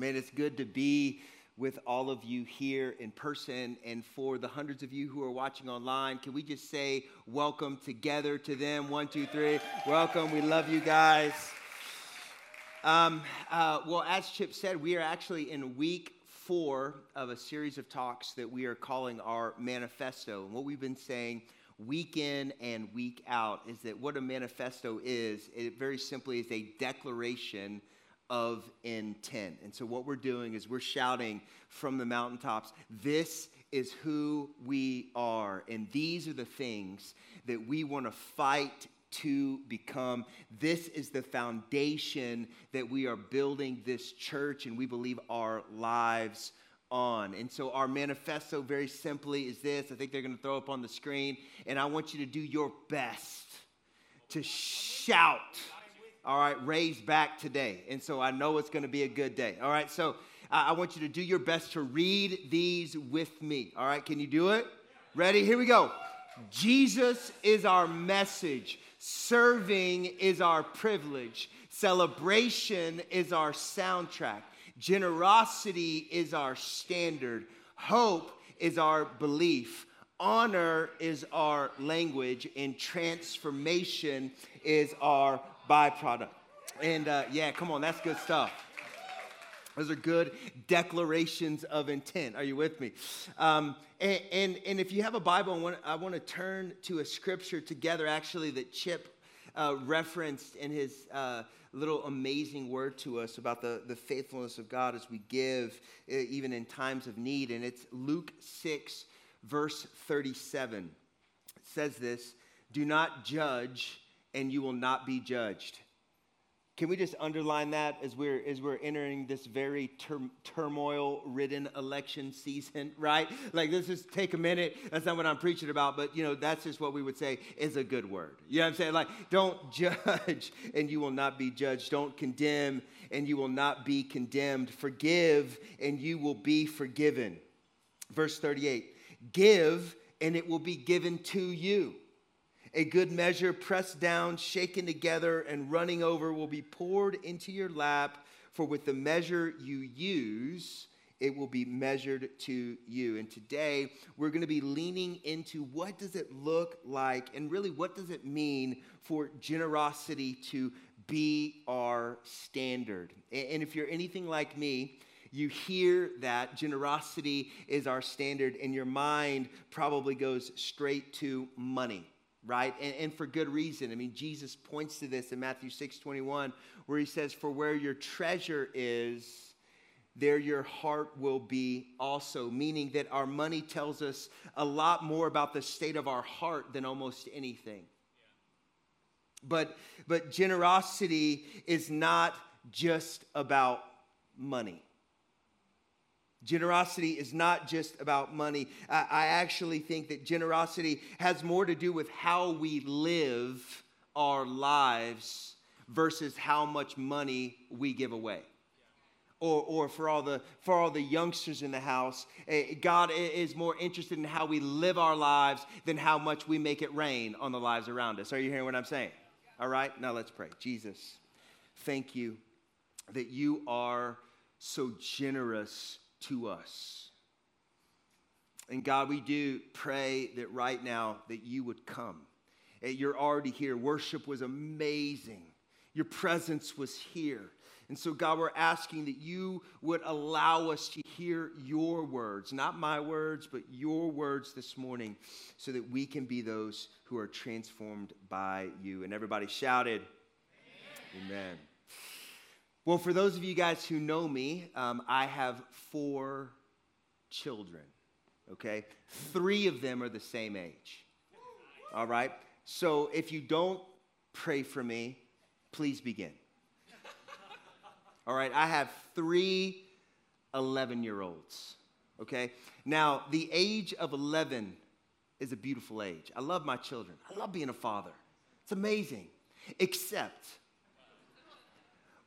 Man, it's good to be with all of you here in person and for the hundreds of you who are watching online. Can we just say welcome together to them? One, two, three. Welcome. We love you guys. Um, uh, well, as Chip said, we are actually in week four of a series of talks that we are calling our manifesto. And what we've been saying week in and week out is that what a manifesto is, it very simply is a declaration of intent. And so, what we're doing is we're shouting from the mountaintops, This is who we are. And these are the things that we want to fight to become. This is the foundation that we are building this church and we believe our lives on. And so, our manifesto very simply is this I think they're going to throw up on the screen. And I want you to do your best to shout all right, raised back today. And so I know it's going to be a good day. All right, so I want you to do your best to read these with me. All right, can you do it? Ready? Here we go. Jesus is our message, serving is our privilege, celebration is our soundtrack, generosity is our standard, hope is our belief. Honor is our language, and transformation is our byproduct. And uh, yeah, come on, that's good stuff. Those are good declarations of intent. Are you with me? Um, and, and, and, if you have a Bible, I want, I want to turn to a scripture together, actually, that Chip uh, referenced in his uh, little amazing word to us about the, the faithfulness of God as we give, uh, even in times of need. And it's Luke 6, verse 37. It says this Do not judge and you will not be judged. Can we just underline that as we're as we're entering this very tur- turmoil-ridden election season, right? Like let's just take a minute. That's not what I'm preaching about, but you know that's just what we would say is a good word. You know what I'm saying? Like don't judge and you will not be judged. Don't condemn and you will not be condemned. Forgive and you will be forgiven. Verse 38. Give and it will be given to you. A good measure, pressed down, shaken together, and running over, will be poured into your lap. For with the measure you use, it will be measured to you. And today, we're going to be leaning into what does it look like, and really, what does it mean for generosity to be our standard? And if you're anything like me, you hear that generosity is our standard, and your mind probably goes straight to money right? And, and, for good reason. I mean, Jesus points to this in Matthew 6 21, where he says, For where your treasure is, there your heart will be also. Meaning that our money tells us a lot more about the state of our heart than almost anything. But, but generosity is not just about money. Generosity is not just about money. I, actually think that generosity has more to do with how we live our lives versus how much money we give away. Or, or for, all the, for all the youngsters in the house, eh, God is more interested in how we live our lives than how much we make it rain on the lives around us. Are you hearing what I'm saying? All right, now let's pray. Jesus, thank you that you are so generous to us. And God, we do pray that right now that you would come. Eh, you're already here. Worship was amazing. Your presence was here. And so, God, we're asking that you would allow us to hear your words, not my words, but your words this morning, so that we can be those who are transformed by you. And everybody shouted, Amen. Amen. Well, for those of you guys who know me, um, I have four children, okay? Three of them are the same age, all right? So if you don't pray for me, please begin. All right, I have three 11 year olds, okay? Now, the age of 11 is a beautiful age. I love my children, I love being a father. It's amazing, except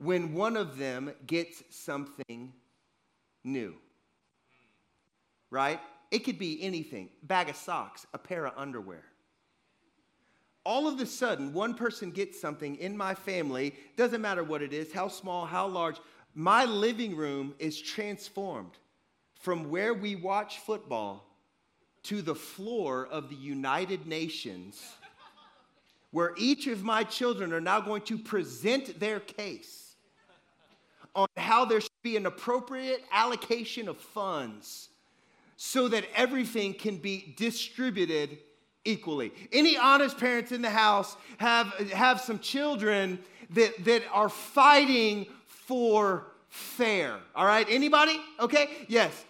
when one of them gets something new. Right? It could be anything bag of socks, a pair of underwear. All of a sudden, one person gets something in my family, doesn't matter what it is, how small, how large, my living room is transformed from where we watch football to the floor of the United Nations, where each of my children are now going to present their case on how there should be an appropriate allocation of funds so that everything can be distributed equally. Any honest parents in the house have, have some children that, that are fighting for fair. All right? Anybody? Okay? Yes.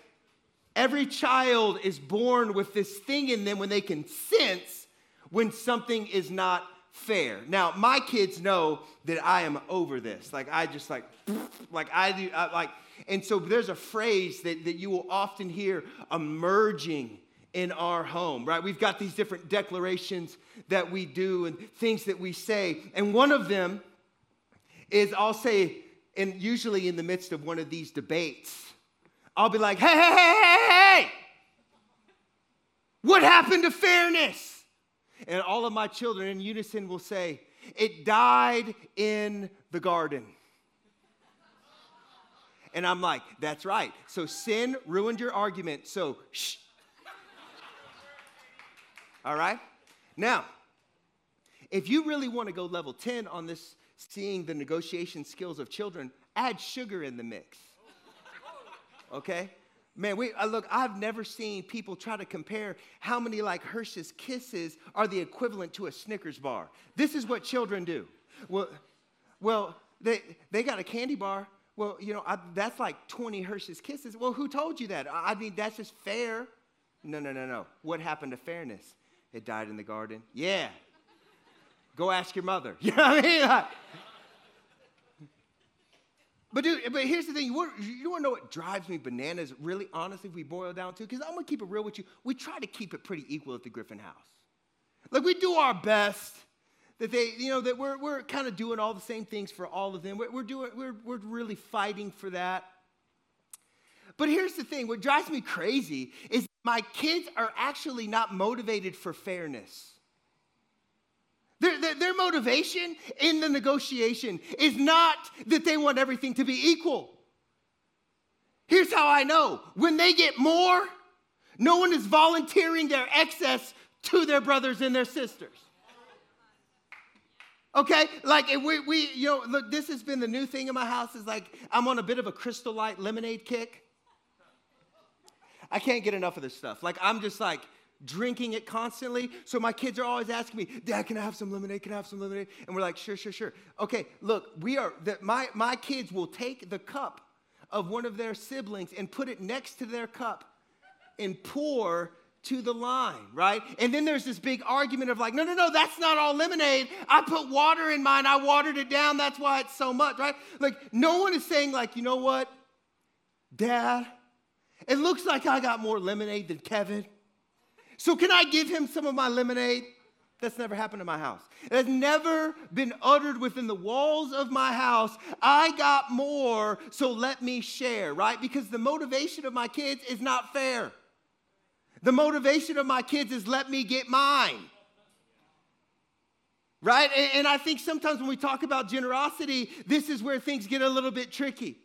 Every child is born with this thing in them when they can sense when something is not fair. Now, my kids know that I am over this. Like I just like like I do I, like and so there's a phrase that, that you will often hear emerging in our home, right? We've got these different declarations that we do and things that we say. And one of them is I'll say, and usually in the midst of one of these debates, I'll be like, hey, hey, hey, hey, hey, what happened to fairness? And all of my children in unison will say, it died in the garden. And I'm like, that's right. So sin ruined your argument. So shh. All right? Now, if you really want to go level 10 on this seeing the negotiation skills of children, add sugar in the mix. Okay? Man, we uh, look, I've never seen people try to compare how many like Hershey's kisses are the equivalent to a Snickers bar. This is what children do. Well, well, they, they got a candy bar. Well, you know, I, that's like 20 Hershey's kisses. Well, who told you that? I mean, that's just fair. No, no, no, no. What happened to fairness? It died in the garden. Yeah. Go ask your mother. You know what I mean? Like, but dude, but here's the thing. You, you want to know what drives me bananas, really, honestly, if we boil down to? Because I'm going to keep it real with you. We try to keep it pretty equal at the Griffin house. Like, we do our best that they, you know, that we're, we're kind of doing all the same things for all of them. We're, we're doing, we're, we're really fighting for that. But here's the thing what drives me crazy is my kids are actually not motivated for fairness. Their, their, their, motivation in the negotiation is not that they want everything to be equal. Here's how I know when they get more, no one is volunteering their excess to their brothers and their sisters. Okay, like we, we, you know, look, this has been the new thing in my house. Is like I'm on a bit of a crystal light lemonade kick. I can't get enough of this stuff. Like I'm just like, drinking it constantly. So my kids are always asking me, Dad, can I have some lemonade? Can I have some lemonade? And we're like, sure, sure, sure. Okay, look, we are, that my, my kids will take the cup of one of their siblings and put it next to their cup and pour to the line, right? And then there's this big argument of like, no, no, no, that's not all lemonade. I put water in mine. I watered it down. That's why it's so much, right? Like, no one is saying, like, you know what, Dad, it looks like I got more lemonade than Kevin. So, can I give him some of my lemonade? That's never happened in my house. It has never been uttered within the walls of my house. I got more, so let me share, right? Because the motivation of my kids is not fair. The motivation of my kids is let me get mine. Right? And, I think sometimes when we talk about generosity, this is where things get a little bit tricky.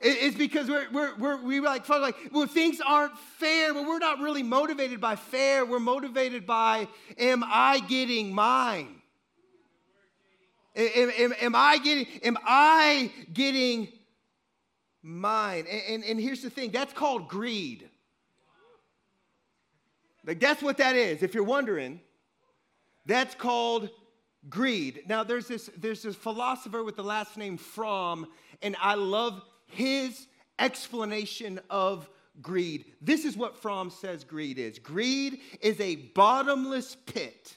It's because we're, we're, we're, we like, like, well, things aren't fair, but we're not really motivated by fair. We're motivated by, am I getting mine? Am, am, am I getting, am I getting mine? And, and, and here's the thing that's called greed. Like, that's what that is. If you're wondering, that's called greed. Now, there's this, there's this philosopher with the last name Fromm, and I love his explanation of greed. This is what Fromm says greed is greed is a bottomless pit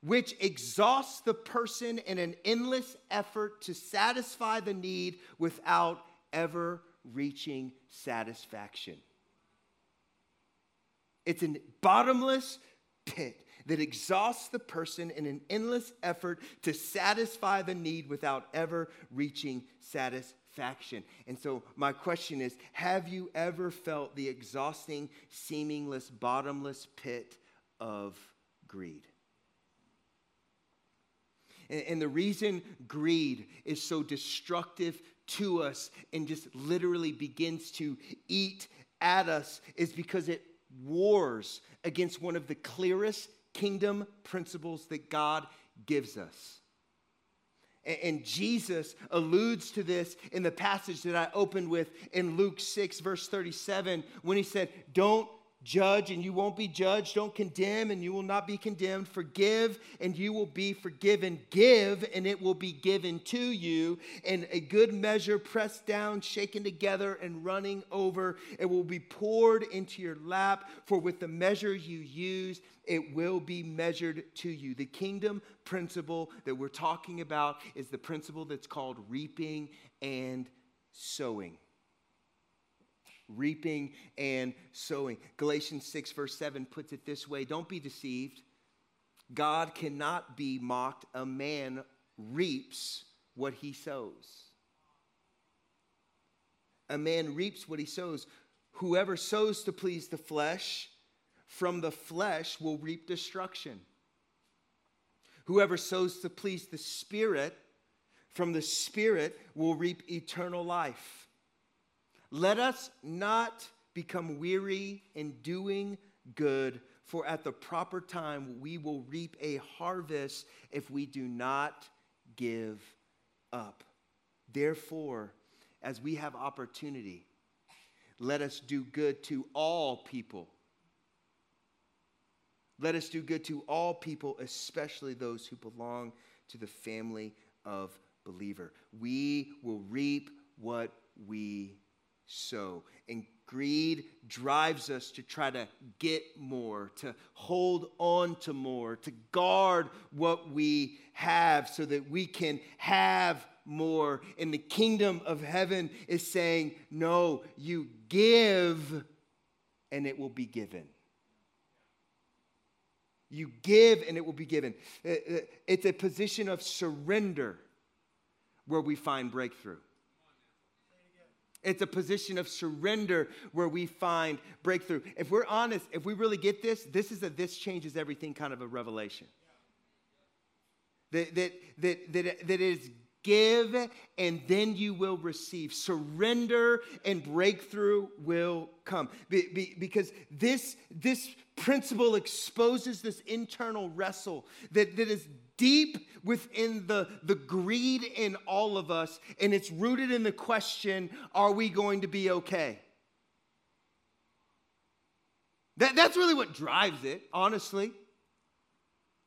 which exhausts the person in an endless effort to satisfy the need without ever reaching satisfaction. It's a bottomless pit that exhausts the person in an endless effort to satisfy the need without ever reaching satisfaction satisfaction. And so, my question is Have you ever felt the exhausting, seamless, bottomless pit of greed? And, and the reason greed is so destructive to us and just literally begins to eat at us is because it wars against one of the clearest kingdom principles that God gives us. And Jesus alludes to this in the passage that I opened with in Luke 6, verse 37, when he said, Don't judge and you won't be judged. Don't condemn and you will not be condemned. Forgive and you will be forgiven. Give and it will be given to you. And a good measure, pressed down, shaken together, and running over, it will be poured into your lap. For with the measure you use, it will be measured to you. The kingdom principle that we're talking about is the principle that's called reaping and sowing reaping and sowing. Galatians 6, verse 7 puts it this way Don't be deceived. God cannot be mocked. A man reaps what he sows. A man reaps what he sows. Whoever sows to please the flesh, from the flesh will reap destruction. Whoever sows to please the Spirit, from the Spirit will reap eternal life. Let us not become weary in doing good, for at the proper time we will reap a harvest if we do not give up. Therefore, as we have opportunity, let us do good to all people. Let us do good to all people, especially those who belong to the family of believer. We will reap what we sow. And greed drives us to try to get more, to hold on to more, to guard what we have so that we can have more. And the kingdom of heaven is saying, no, you give and it will be given. You give and it will be given. Uh, uh, it's a position of surrender where we find breakthrough. It's a position of surrender where we find breakthrough. If we're honest, if we really get this, this is a this changes everything kind of a revelation. That, that, that, that, that is give and then you will receive. Surrender and breakthrough will come. Be, be, because this, this principle exposes this internal wrestle that, that is deep within the, the greed in all of us, and it's rooted in the question are we going to be okay? That, that's really what drives it, honestly.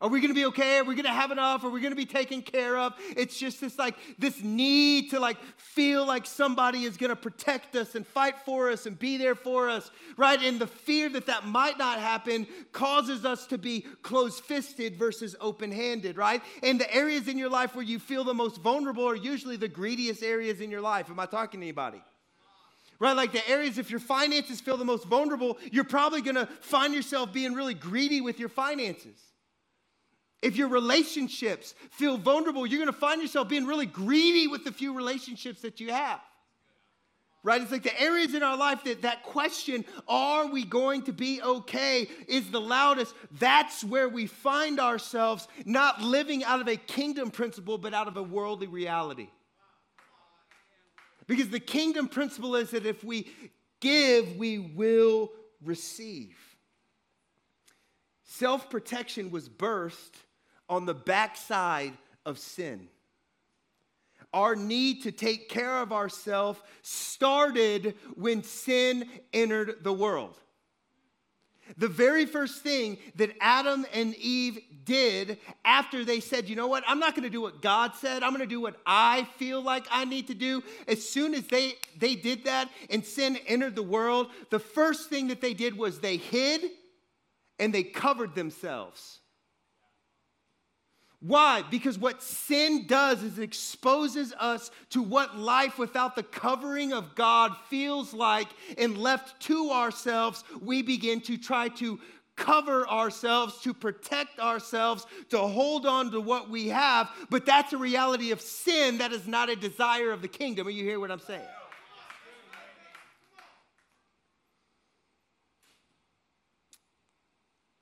Are we going to be okay? Are we going to have enough? Are we going to be taken care of? It's just this like this need to like feel like somebody is going to protect us and fight for us and be there for us, right? And the fear that that might not happen causes us to be closed-fisted versus open-handed, right? And the areas in your life where you feel the most vulnerable are usually the greediest areas in your life. Am I talking to anybody? right? Like the areas, if your finances feel the most vulnerable, you're probably gonna find yourself being really greedy with your finances. If your relationships feel vulnerable, you're going to find yourself being really greedy with the few relationships that you have. Right? It's like the areas in our life that that question, are we going to be okay, is the loudest. That's where we find ourselves not living out of a kingdom principle, but out of a worldly reality. Because the kingdom principle is that if we give, we will receive. Self protection was birthed on the backside of sin. Our need to take care of ourselves started when sin entered the world. The very first thing that Adam and Eve did after they said, you know what, I'm not gonna do what God said, I'm gonna do what I feel like I need to do. As soon as they, they did that and sin entered the world, the first thing that they did was they hid and they covered themselves. Why? Because what sin does is it exposes us to what life without the covering of God feels like, and left to ourselves, we begin to try to cover ourselves, to protect ourselves, to hold on to what we have. But that's a reality of sin. That is not a desire of the kingdom. Are you hear what I'm saying?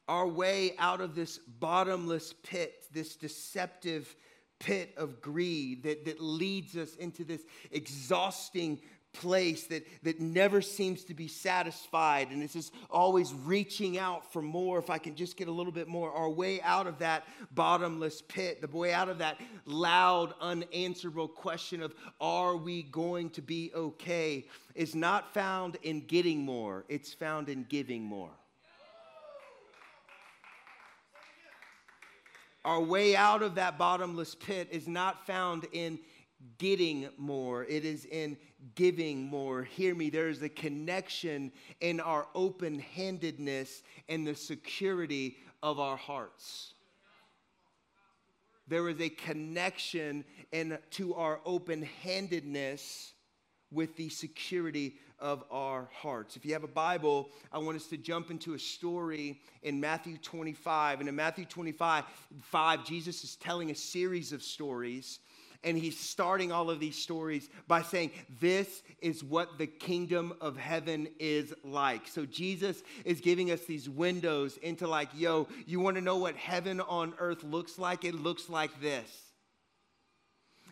Our way out of this bottomless pit, this deceptive pit of greed that, that leads us into this exhausting place that, that never seems to be satisfied. And it's just always reaching out for more. If i can just get a little bit more our way out of that bottomless pit the way out of that loud unanswerable question of are we going to be okay? is not found in getting more. It's found in giving more our way out of that bottomless pit is not found in getting more, it is in giving more. Hear me, there is a connection in our open handedness and the security of our hearts. There is a connection in, to our open handedness with the security of our hearts. If you have a Bible, I want us to jump into a story in Matthew 25. And in Matthew 25, 5, Jesus is telling a series of stories and he's starting all of these stories by saying, This is what the kingdom of heaven is like. So Jesus is giving us these windows into, like, yo, you want to know what heaven on earth looks like? It looks like this.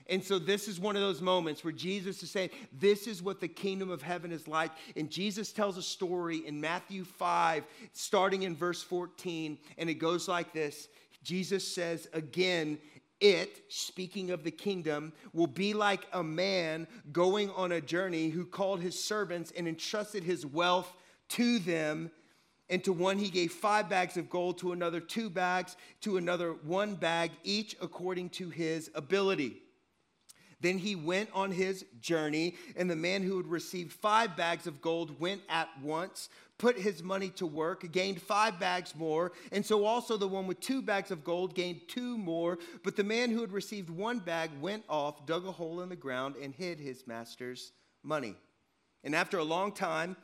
And so, this is one of those moments where Jesus is saying, This is what the kingdom of heaven is like. And Jesus tells a story in Matthew 5, starting in verse 14, and it goes like this Jesus says again it, speaking of the kingdom, will be like a man going on a journey who called his servants and entrusted his wealth to them. And to one he gave five bags of gold, to another two bags, to another one bag, each according to his ability. Then he went on his journey, and the man who had received five bags of gold went at once put his money to work, gained five bags more, and so also the one with two bags of gold gained two more. But the man who had received one bag went off, dug a hole in the ground, and hid his master's money. And after a long time,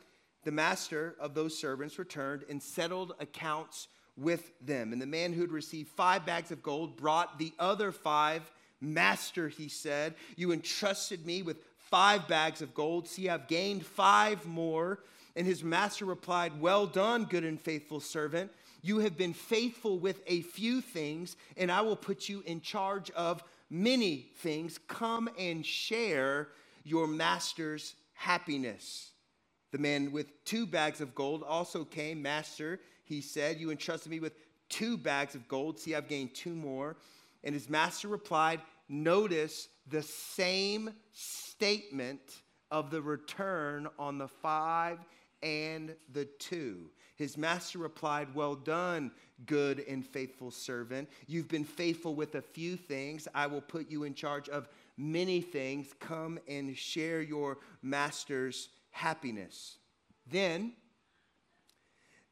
the master of those servants returned and settled accounts with them. And the man who had received five bags of gold brought the other five. Master, he said, you entrusted me with five bags of gold. See, I've gained five more. And his master replied, Well done, good and faithful servant. You have been faithful with a few things, and I will put you in charge of many things. Come and share your master's happiness. The man with two bags of gold also came. Master, he said, You entrusted me with two bags of gold. See, I've gained two more. And his master replied, Notice the same statement of the return on the five and the two. His master replied, Well done, good and faithful servant. You've been faithful with a few things. I will put you in charge of many things. Come and share your master's happiness. Then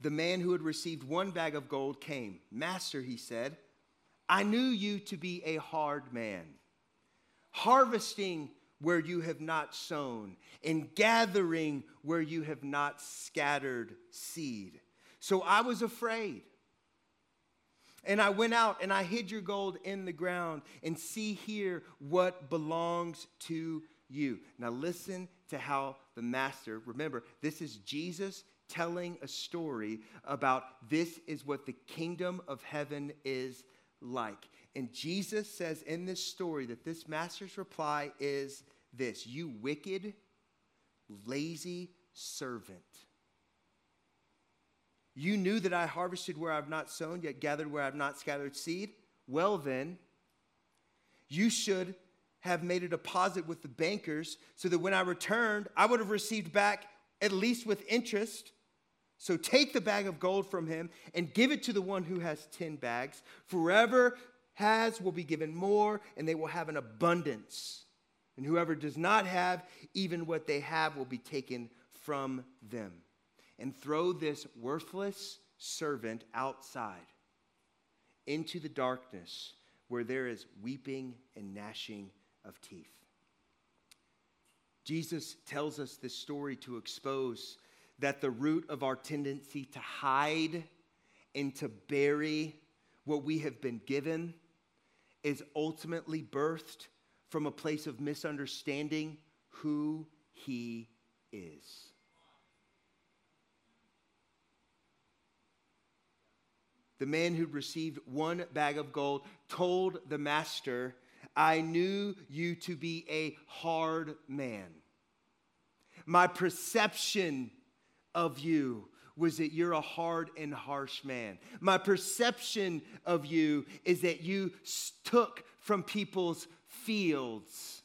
the man who had received one bag of gold came. Master, he said, I knew you to be a hard man, harvesting where you have not sown, and gathering where you have not scattered seed. So I was afraid. And I went out and I hid your gold in the ground, and see here what belongs to you. Now, listen to how the master, remember, this is Jesus telling a story about this is what the kingdom of heaven is like. And Jesus says in this story that this master's reply is this You wicked, lazy servant. You knew that I harvested where I've not sown, yet gathered where I've not scattered seed. Well, then, you should have made a deposit with the bankers so that when I returned, I would have received back at least with interest. So take the bag of gold from him and give it to the one who has 10 bags. Forever has will be given more, and they will have an abundance. And whoever does not have, even what they have will be taken from them. And throw this worthless servant outside into the darkness where there is weeping and gnashing of teeth. Jesus tells us this story to expose that the root of our tendency to hide and to bury what we have been given is ultimately birthed from a place of misunderstanding who he is. The man who received one bag of gold told the master, I knew you to be a hard man. My perception of you was that you're a hard and harsh man. My perception of you is that you took from people's fields.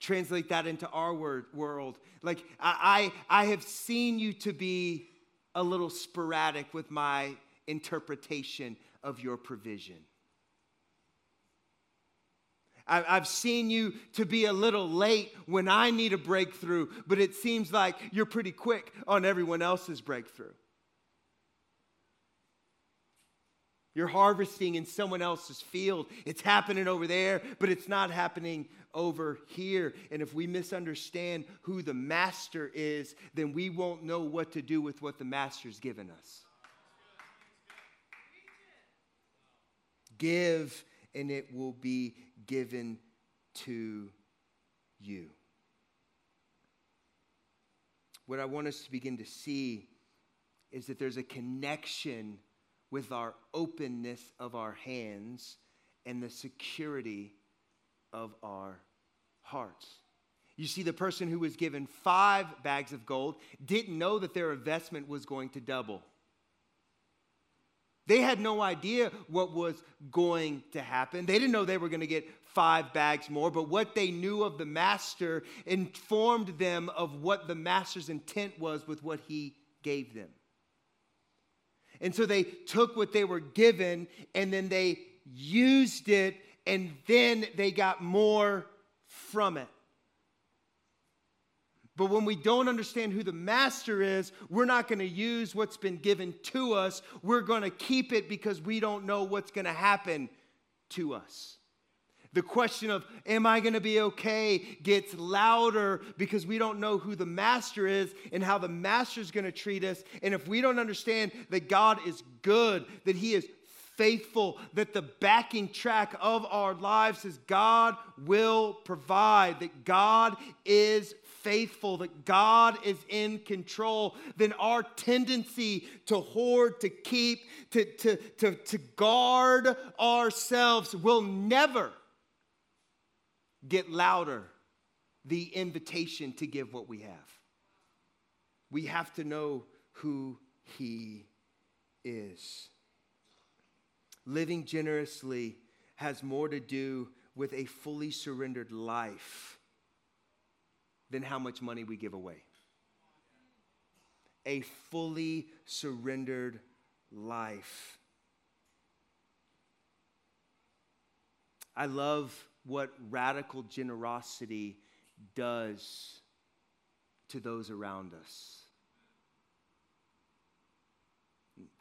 Translate that into our word, world. Like, I, I, I have seen you to be a little sporadic with my interpretation of your provision. I've seen you to be a little late when I need a breakthrough, but it seems like you're pretty quick on everyone else's breakthrough. You're harvesting in someone else's field. It's happening over there, but it's not happening over here. And if we misunderstand who the master is, then we won't know what to do with what the master's given us. Give, and it will be given to you. What I want us to begin to see is that there's a connection with our openness of our hands and the security of our hearts. You see, the person who was given five bags of gold didn't know that their investment was going to double. They had no idea what was going to happen. They didn't know they were going to get five bags more, but what they knew of the master informed them of what the master's intent was with what he gave them. And so they took what they were given and then they used it and then they got more from it. But when we don't understand who the master is, we're not going to use what's been given to us. We're going to keep it because we don't know what's going to happen to us. The question of, am I going to be okay, gets louder because we don't know who the master is and how the master is going to treat us. And if we don't understand that God is good, that He is faithful, that the backing track of our lives is God will provide, that God is faithful, that God is in control, then our tendency to hoard, to keep, to, to, to, to guard ourselves will never get louder the invitation to give what we have. We have to know who He is. Living generously has more to do with a fully surrendered life than how much money we give away. A fully surrendered life. I love what radical generosity does to those around us.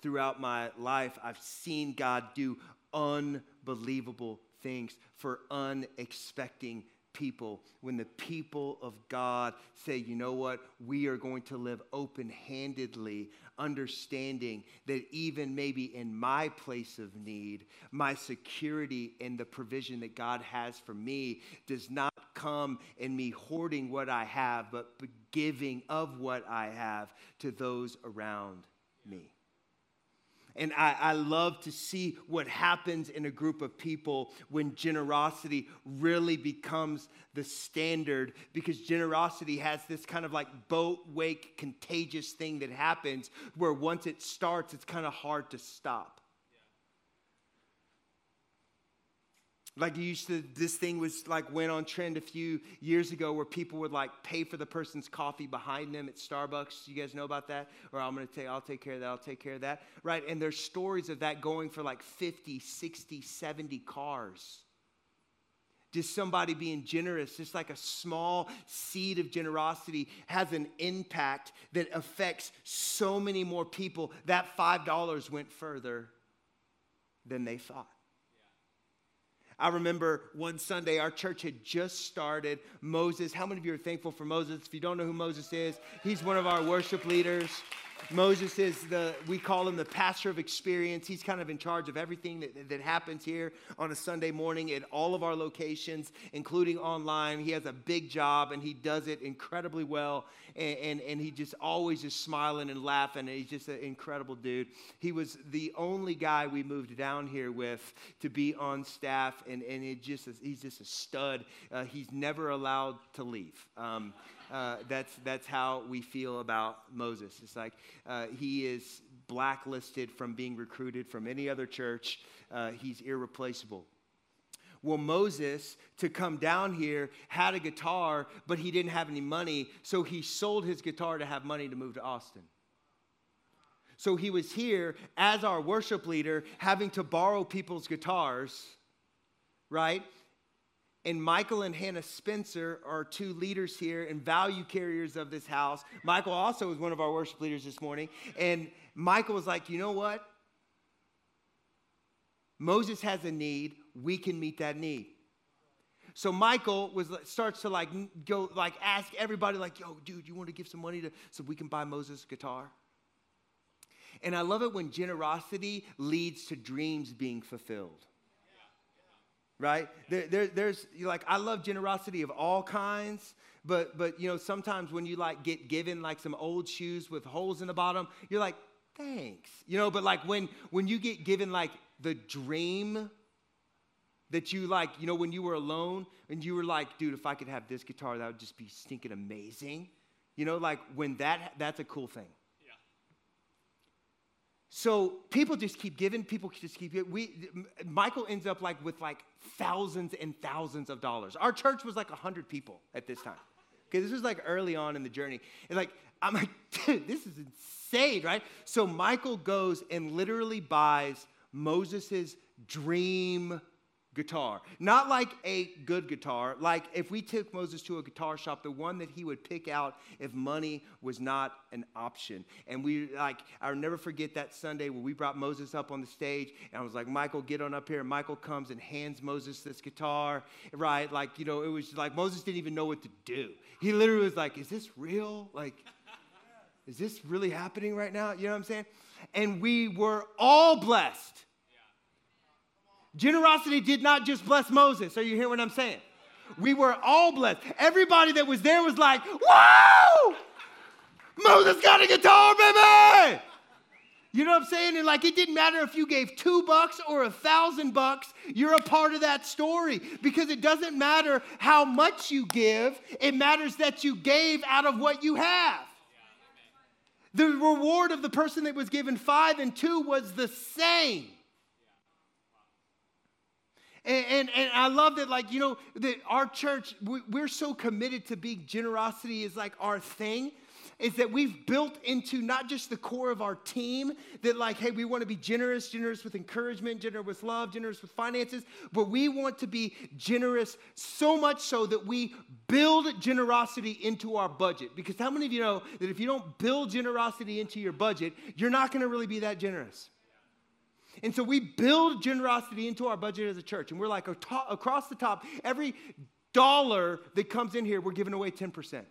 Throughout my life, I've seen God do unbelievable things for unexpected people, when the people of God say, you know what, we are going to live open handedly, understanding that even maybe in my place of need, my security and the provision that God has for me does not come in me hoarding what I have, but giving of what I have to those around me. And I, I love to see what happens in a group of people when generosity really becomes the standard because generosity has this kind of like boat wake contagious thing that happens where once it starts, it's kind of hard to stop. Like you used to, this thing was like went on trend a few years ago where people would like pay for the person's coffee behind them at Starbucks. You guys know about that? Or I'm to take, I'll take care of that, I'll take care of that. Right? And there's stories of that going for like 50, 60, 70 cars. Just somebody being generous, just like a small seed of generosity has an impact that affects so many more people. That $5 went further than they thought. I remember one Sunday, our church had just started Moses. How many of you are thankful for Moses? If you don't know who Moses is, he's one of our worship leaders. Moses is the, we call him the pastor of experience. He's kind of in charge of everything that, that happens here on a Sunday morning at all of our locations, including online. He has a big job and he does it incredibly well. And, and, and he just always is smiling and laughing. And he's just an incredible dude. He was the only guy we moved down here with to be on staff. And, and it just, he's just a stud. Uh, he's never allowed to leave. Um, uh, that's, that's how we feel about Moses. It's like uh, he is blacklisted from being recruited from any other church, uh, he's irreplaceable. Well, Moses, to come down here, had a guitar, but he didn't have any money, so he sold his guitar to have money to move to Austin. So he was here as our worship leader, having to borrow people's guitars, right? And Michael and Hannah Spencer are two leaders here and value carriers of this house. Michael also was one of our worship leaders this morning. And Michael was like, you know what? Moses has a need. We can meet that need. So Michael was starts to like go like ask everybody like, yo, dude, you want to give some money to so we can buy Moses a guitar? And I love it when generosity leads to dreams being fulfilled right? There, there, there's like I love generosity of all kinds, but but you know sometimes when you like get given like some old shoes with holes in the bottom, you're like thanks, you know. But like when when you get given like the dream that you like, you know, when you were alone and you were like, dude, if I could have this guitar, that would just be stinking amazing. You know, like when that that's a cool thing. So people just keep giving. People just keep giving. We, Michael ends up like with like thousands and thousands of dollars. Our church was like hundred people at this time. Okay, this was like early on in the journey. And like I'm like, dude, this is insane, right? So Michael goes and literally buys Moses's dream guitar. Not like a good guitar, like if we took Moses to a guitar shop, the one that he would pick out if money was not an option. And we, like, I'll never forget that Sunday when we brought Moses up on the stage, and I was like, Michael, get on up here. And Michael comes and hands Moses this guitar, right? Like, you know, it was like Moses didn't even know what to do. He literally was like, Is this real? Like, is this really happening right now? You know what I'm saying? And we were all blessed Generosity did not just bless Moses. Are you hearing what I'm saying? We were all blessed. Everybody that was there was like, "Whoa! Moses got a guitar, baby!" You know what I'm saying? And like, it didn't matter if you gave two bucks or a thousand bucks, you're a part of that story because it doesn't matter how much you give, it matters that you gave out of what you have. The reward of the person that was given five and two was the same. And, and, and, I love that, like, you know, that our church, we, we're so committed to being generosity is like our thing is that we've built into not just the core of our team that like hey we want to be generous generous with encouragement generous with love generous with finances but we want to be generous so much so that we build generosity into our budget. Because how many of you know that if you don't build generosity into your budget you're not going to really be that generous and so we build generosity into our budget as a church. And we're like, across the top, every dollar that comes in here, we're giving away 10%.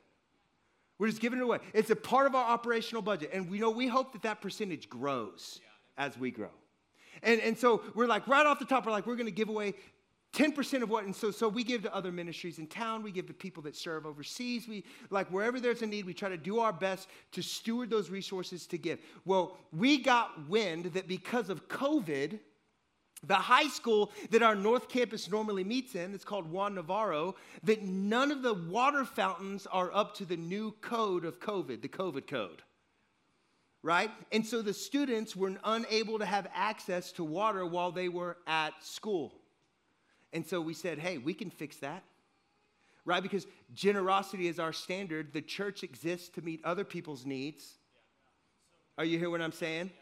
We're just giving it away. It's a part of our operational budget. And we know we hope that that percentage grows as we grow. And, and so we're like, right off the top, we're like, we're going to give away 10% of what, and so, so we give to other ministries in town, we give to people that serve overseas. We, like, wherever there's a need, we try to do our best to steward those resources to give. Well, we got wind that because of COVID, the high school that our North Campus normally meets in, it's called Juan Navarro, that none of the water fountains are up to the new code of COVID, the COVID code right? And so the students were unable to have access to water while they were at school. And so we said, hey, we can fix that. Right? Because generosity is our standard. The church exists to meet other people's needs. Are you hearing what I'm saying?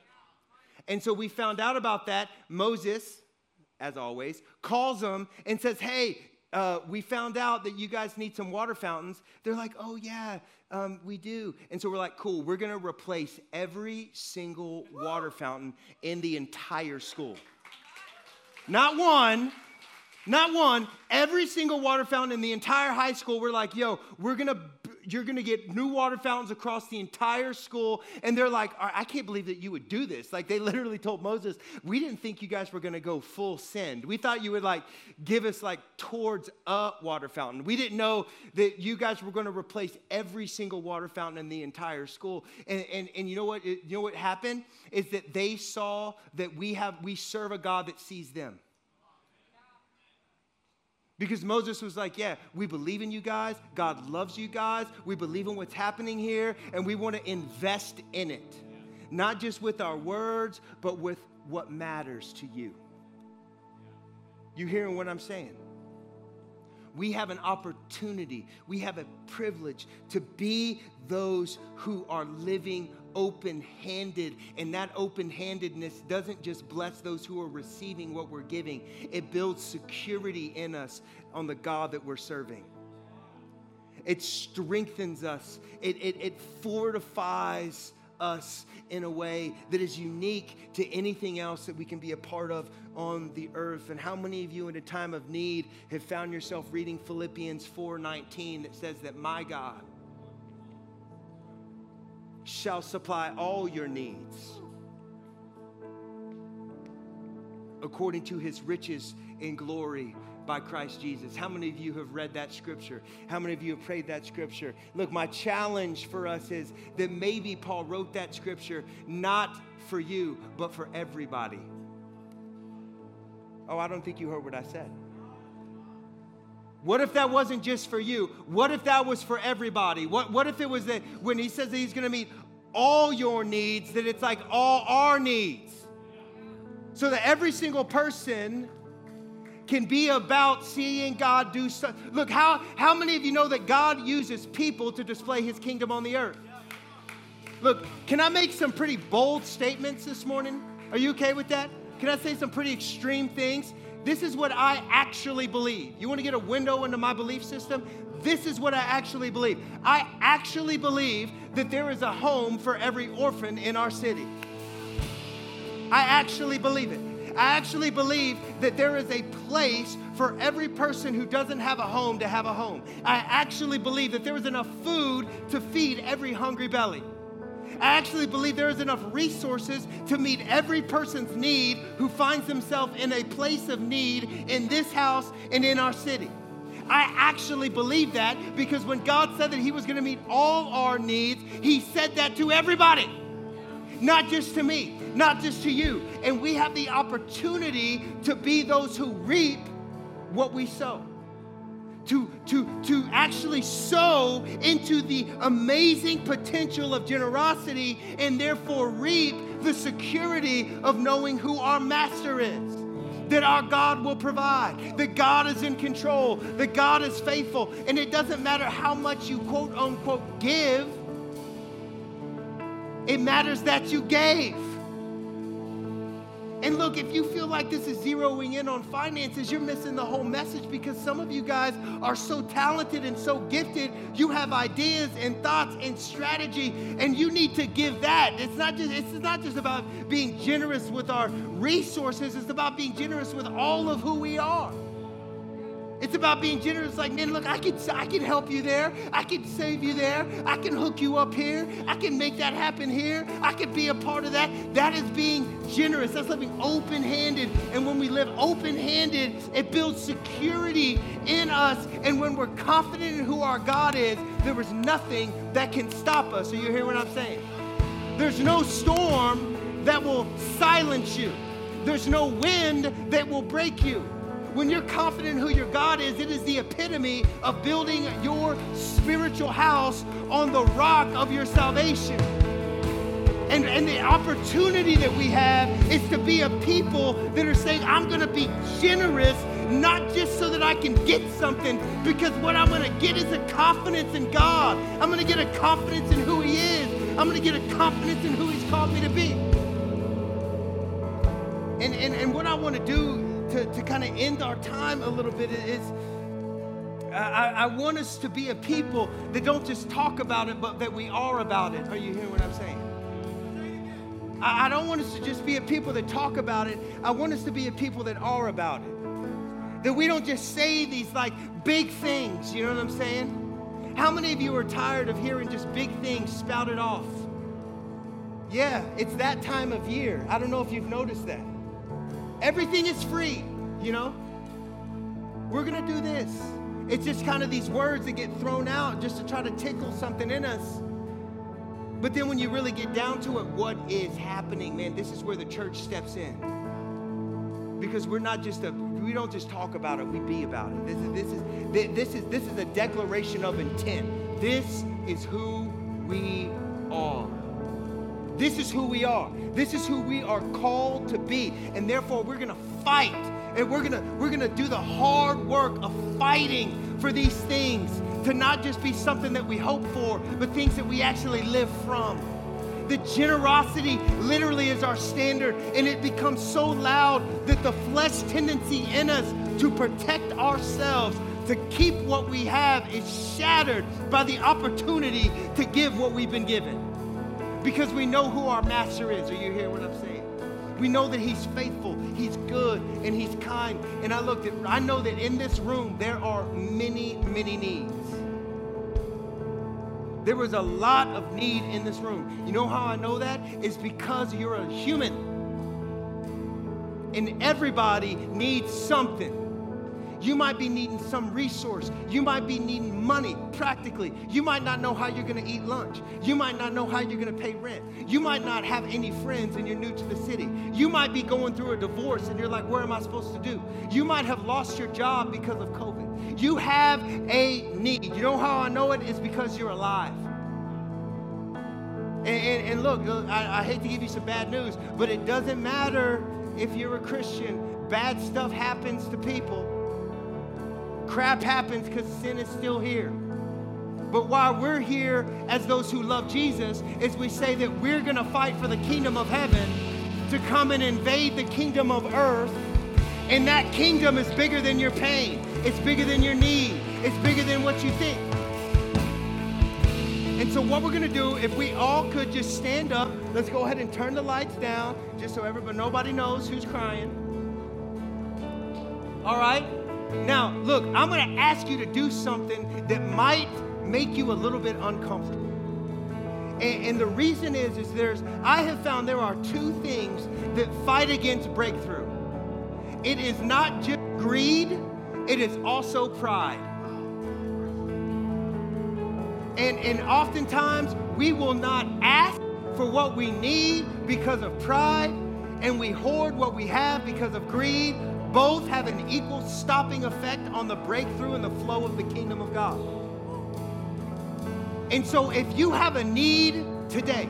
And so we found out about that. Moses, as always, calls them and says, Hey, uh, we found out that you guys need some water fountains. They're like, Oh, yeah, um, we do. And so we're like, Cool, we're going to replace every single water fountain in the entire school. Not one, not one, every single water fountain in the entire high school, we're like, yo, we're gonna you're to get new water fountains across the entire school. And they're like, I can't believe that you would do this. Like they literally told Moses, we didn't think you guys were to go full send. We thought you would like give us like towards a water fountain. We didn't know that you guys were to replace every single water fountain in the entire school. And, and, and you know what? You know what happened is that they saw that we have, we serve a God that sees them. Because Moses was like, Yeah, we believe in you guys. God loves you guys. We believe in what's happening here, and we want to invest in it. Not just with our words, but with what matters to you. You hearing what I'm saying? We have an opportunity, we have a privilege to be those who are living open handed. And that open handedness doesn't just bless those who are receiving what we're giving, it builds security in us on the God that we're serving. It strengthens us, it, it, it fortifies us in a way that is unique to anything else that we can be a part of on the earth. And how many of you in a time of need have found yourself reading Philippians 4:19 that says that my God shall supply all your needs according to his riches in glory by Christ Jesus. How many of you have read that scripture? How many of you have prayed that scripture? Look, my challenge for us is that maybe Paul wrote that scripture not for you, but for everybody. Oh, I don't think you heard what I said. What if that wasn't just for you? What if that was for everybody? What, what if it was that when he says that he's going to meet all your needs, that it's like all our needs? So that every single person can be about seeing God do stuff. Look, how, how many of you know that God uses people to display his kingdom on the earth? Look, can I make some pretty bold statements this morning? Are you okay with that? Can I say some pretty extreme things? This is what I actually believe. You want to get a window into my belief system? This is what I actually believe. I actually believe that there is a home for every orphan in our city. I actually believe it. I actually believe that there is a place for every person who doesn't have a home to have a home. I actually believe that there is enough food to feed every hungry belly. I actually believe there is enough resources to meet every person's need who finds himself in a place of need in this house and in our city. I actually believe that because when God said that He was going to meet all our needs, He said that to everybody, not just to me, not just to you. And we have the opportunity to be those who reap what we sow to, to, to actually sow into the amazing potential of generosity and therefore reap the security of knowing who our master is. That our God will provide, that God is in control, that God is faithful. And it doesn't matter how much you quote unquote give, it matters that you gave. And look, if you feel like this is zeroing in on finances, you're missing the whole message because some of you guys are so talented and so gifted. You have ideas and thoughts and strategy, and you need to give that. It's not just it's not just about being generous with our resources, it's about being generous with all of who we are. It's about being generous. Like, man, look, I can, I can help you there. I can save you there. I can hook you up here. I can make that happen here. I can be a part of that. That is being generous. That's living open handed. And when we live open handed, it builds security in us. And when we're confident in who our God is, there is nothing that can stop us. Are you hear what I'm saying? There's no storm that will silence you. There's no wind that will break you. When you're confident who your God is, it is the epitome of building your spiritual house on the rock of your salvation. And, and the opportunity that we have is to be a people that are saying, I'm going to be generous, not just so that I can get something, because what I'm going to get is a confidence in God. I'm going to get a confidence in who He is. I'm going to get a confidence in who He's called me to be. And, and, and what I want to do to, to kind of end our time a little bit is uh, I, I, want us to be a people that don't just talk about it, but that we are about it. Are you hearing what I'm saying? I, I don't want us to just be a people that talk about it. I want us to be a people that are about it. That we don't just say these like big things, you know what I'm saying? How many of you are tired of hearing just big things spouted off? Yeah, it's that time of year. I don't know if you've noticed that. Everything is free, you know? We're gonna do this. It's just kind of these words that get thrown out just to try to tickle something in us. But then when you really get down to it, what is happening, man? This is where the church steps in. Because we're not just a we don't just talk about it, we be about it. This is this is this is this is a declaration of intent. This is who we are. This is who we are. This is who we are called to be. And therefore we're going to fight and we're going to we're going to do the hard work of fighting for these things to not just be something that we hope for, but things that we actually live from. The generosity literally is our standard, and it becomes so loud that the flesh tendency in us to protect ourselves, to keep what we have, is shattered by the opportunity to give what we've been given. Because we know who our master is. Are you hearing what I'm saying? We know that He's faithful, He's good, and He's kind. And I looked at, I know that in this room there are many, many needs. There was a lot of need in this room. You know how I know that? It's because you're a human. And everybody needs something. You might be needing some resource. You might be needing money practically. You might not know how you're going to eat lunch. You might not know how you're going to pay rent. You might not have any friends and you're new to the city. You might be going through a divorce and you're like, where am I supposed to do? You might have lost your job because of COVID. You have a need. You know how I know it? It's because you're alive. And, and, and look, uh, I, I hate to give you some bad news, but it doesn't matter if you're a Christian. Bad stuff happens to people Crap happens because sin is still here. But why we're here as those who love Jesus, is we say that we're going to fight for the kingdom of heaven to come and invade the kingdom of earth. And that kingdom is bigger than your pain. It's bigger than your need. It's bigger than what you think. And so, what we're going to do, if we all could just stand up, let's go ahead and turn the lights down, just so everybody, nobody knows who's crying. All right? Now, look, I'm going to ask you to do something that might make you a little bit uncomfortable. And, and, the reason is, is there's, I have found there are two things that fight against breakthrough. It is not just greed, it is also pride. And, and oftentimes we will not ask for what we need because of pride, and we hoard what we have because of greed, both have an equal stopping effect on the breakthrough and the flow of the kingdom of God. And so, if you have a need today,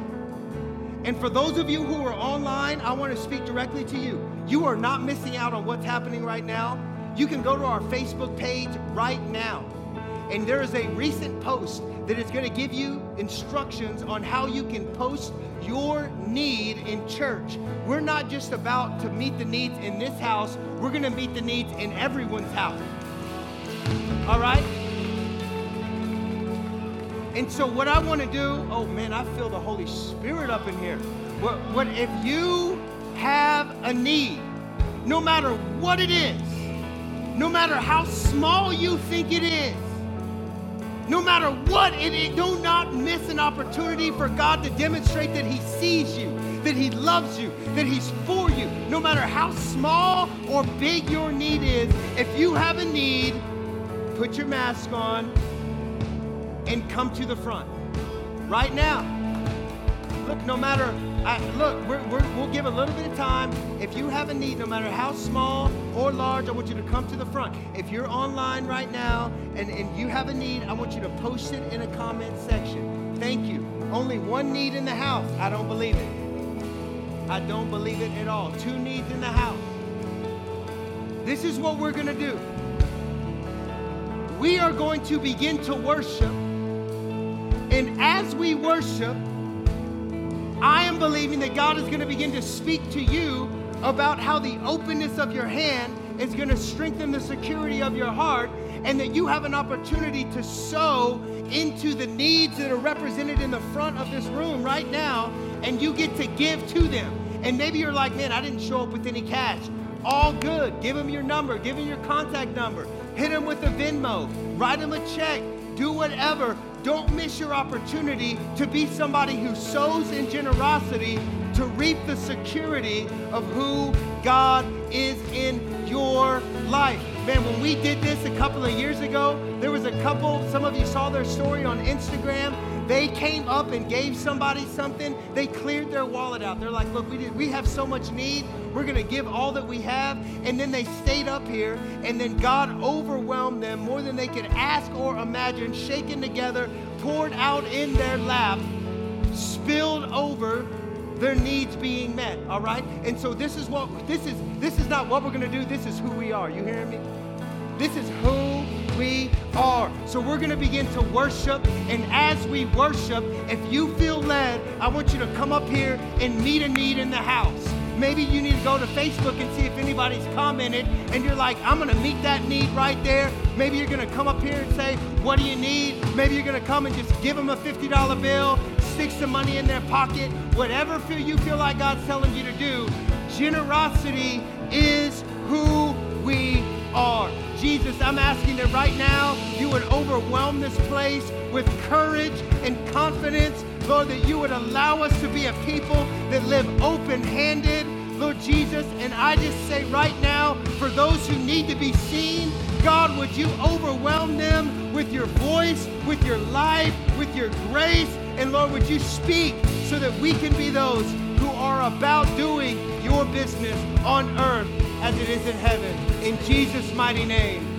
and for those of you who are online, I want to speak directly to you. You are not missing out on what's happening right now. You can go to our Facebook page right now. And there is a recent post that is going to give you instructions on how you can post your need in church. We're not just about to meet the needs in this house, we're going to meet the needs in everyone's house. All right? And so, what I want to do, oh man, I feel the Holy Spirit up in here. What, what if you have a need, no matter what it is, no matter how small you think it is, no matter what, it, it, do not miss an opportunity for God to demonstrate that He sees you, that He loves you, that He's for you. No matter how small or big your need is, if you have a need, put your mask on and come to the front right now. Look, no matter, I, look, we're, we will give a little bit of time. If you have a need, no matter how small or large, I want you to come to the front. If you're online right now and, and you have a need, I want you to post it in a comment section. Thank you. Only one need in the house. I don't believe it. I don't believe it at all. Two needs in the house. This is what we're going to do. We are going to begin to worship. And as we worship, I am believing that God is going to begin to speak to you about how the openness of your hand is going to strengthen the security of your heart and that you have an opportunity to sow into the needs that are represented in the front of this room right now and you get to give to them. And maybe you're like, man, I didn't show up with any cash. All good. Give them your number, give them your contact number, hit them with a Venmo, write them a check, do whatever. Don't miss your opportunity to be somebody who sows in generosity to reap the security of who God is in your life. Man, when we did this a couple of years ago, there was a couple, some of you saw their story on Instagram. They came up and gave somebody something. They cleared their wallet out. They're like, look, we, did, we have so much need. We're going to give all that we have. And then they stayed up here, and then God overwhelmed them more than they could ask or imagine, shaken together, poured out in their lap, spilled over their needs being met all right and so this is what this is this is not what we're going to do this is who we are you hearing me this is who we are. So we're going to begin to worship. And as we worship, if you feel led, I want you to come up here and meet a need in the house. Maybe you need to go to Facebook and see if anybody's commented, and you're like, I'm gonna meet that need right there. Maybe you're gonna come up here and say, What do you need? Maybe you're gonna come and just give them a $50 bill, stick some money in their pocket, whatever feel you feel like God's telling you to do. Generosity is who we are. Jesus, I'm asking that right now you would overwhelm this place with courage and confidence. Lord, that you would allow us to be a people that live open handed. Lord Jesus, and I just say right now, for those who need to be seen, God, would you overwhelm them with your voice, with your life, with your grace? And Lord, would you speak so that we can be those who are about doing your business on earth as it is in heaven. In Jesus' mighty name.